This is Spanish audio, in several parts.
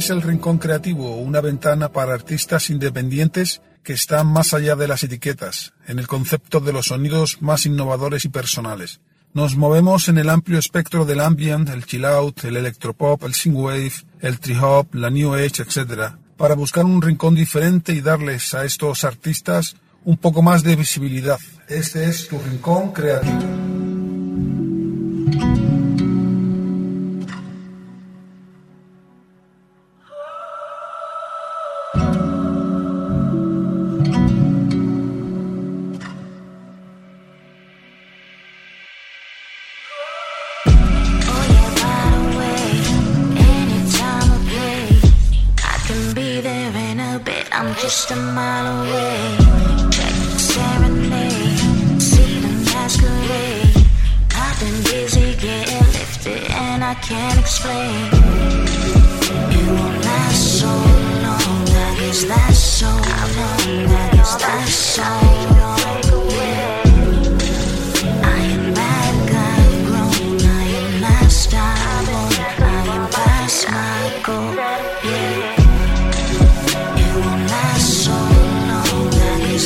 es el Rincón Creativo, una ventana para artistas independientes que están más allá de las etiquetas, en el concepto de los sonidos más innovadores y personales. Nos movemos en el amplio espectro del ambient, el chill out, el electropop, el synthwave, el tree hop, la new age, etc., para buscar un rincón diferente y darles a estos artistas un poco más de visibilidad. Este es tu rincón creativo.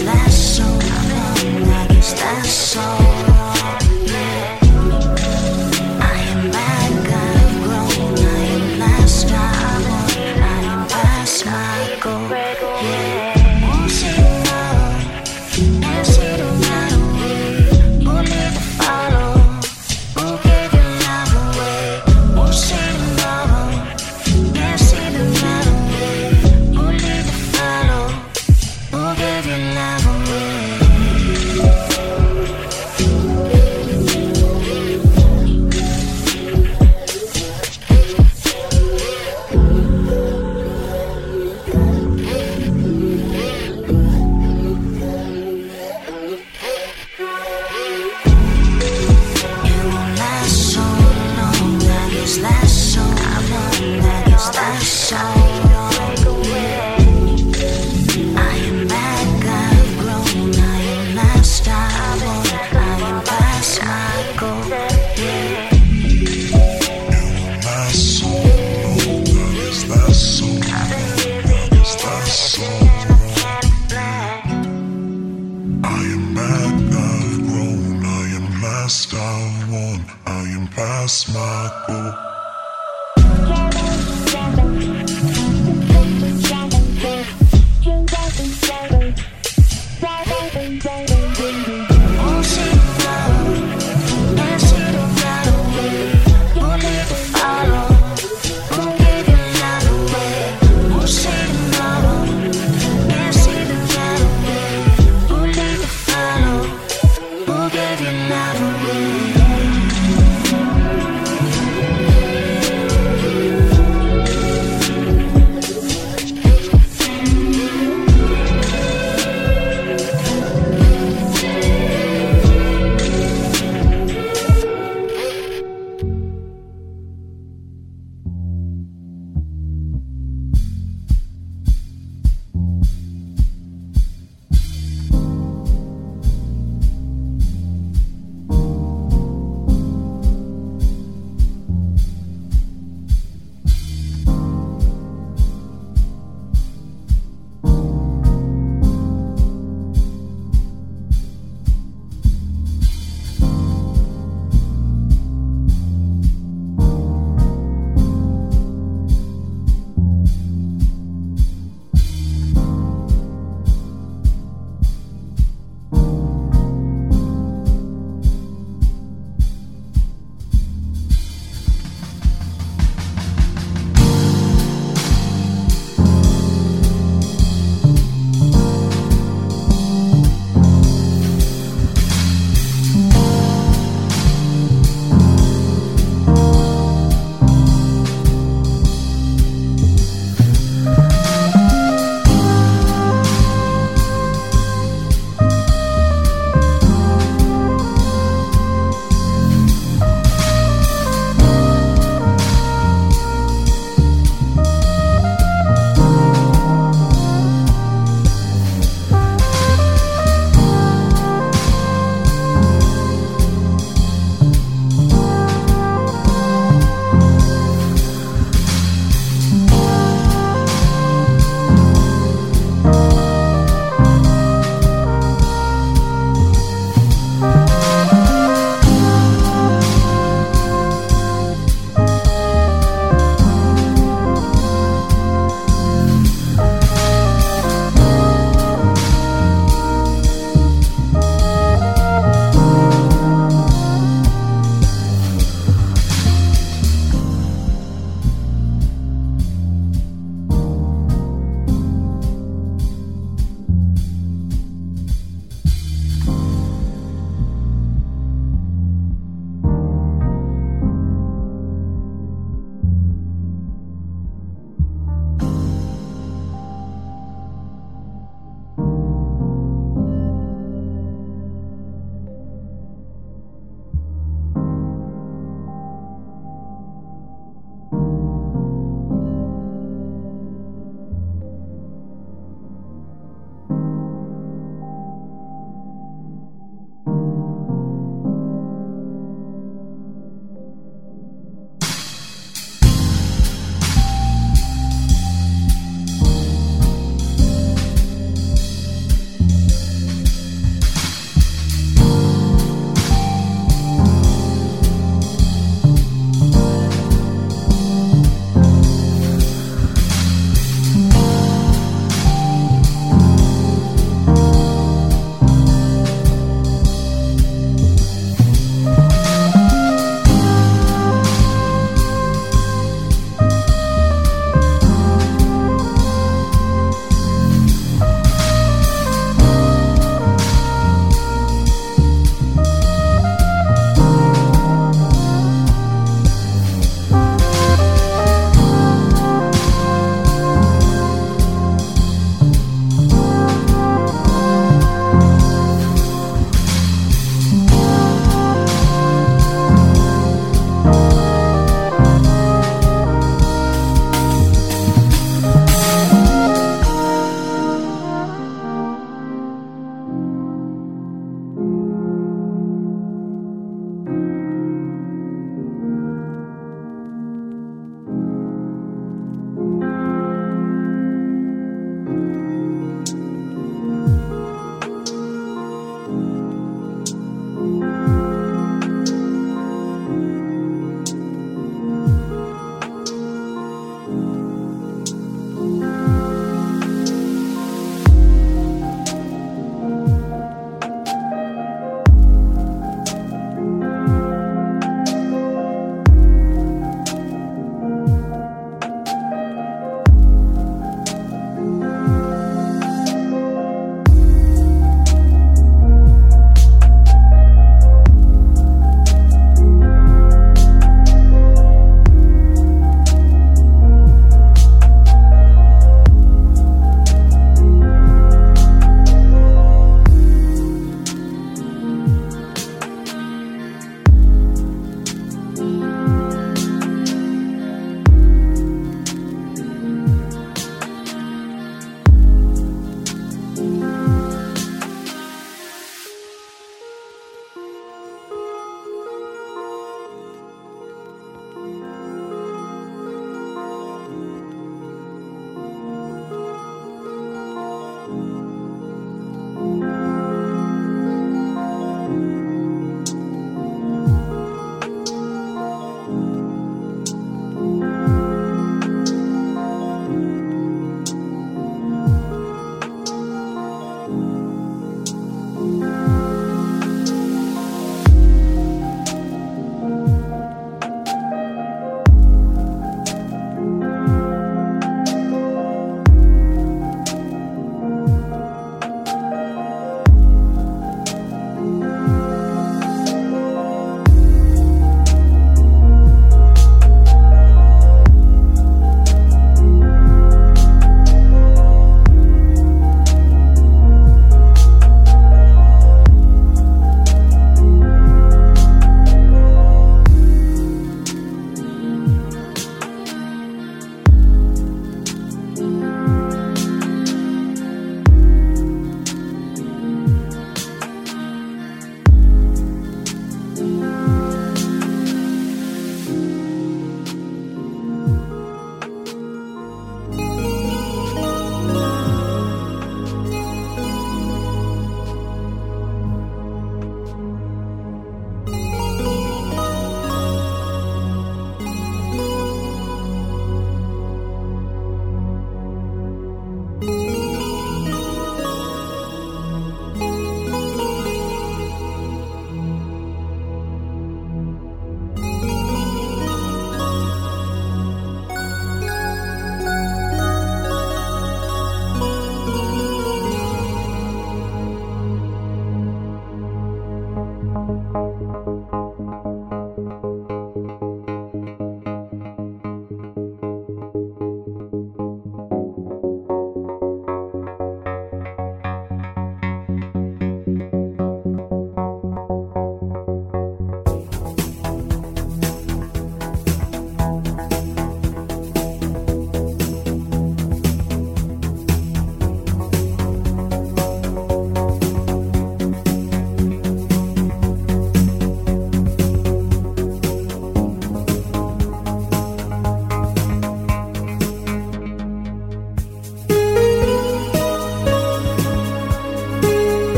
last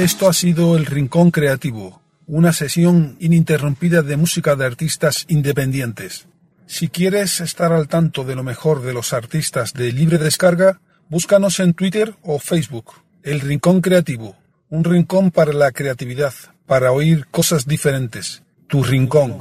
Esto ha sido el Rincón Creativo, una sesión ininterrumpida de música de artistas independientes. Si quieres estar al tanto de lo mejor de los artistas de libre descarga, búscanos en Twitter o Facebook. El Rincón Creativo, un rincón para la creatividad, para oír cosas diferentes. Tu rincón.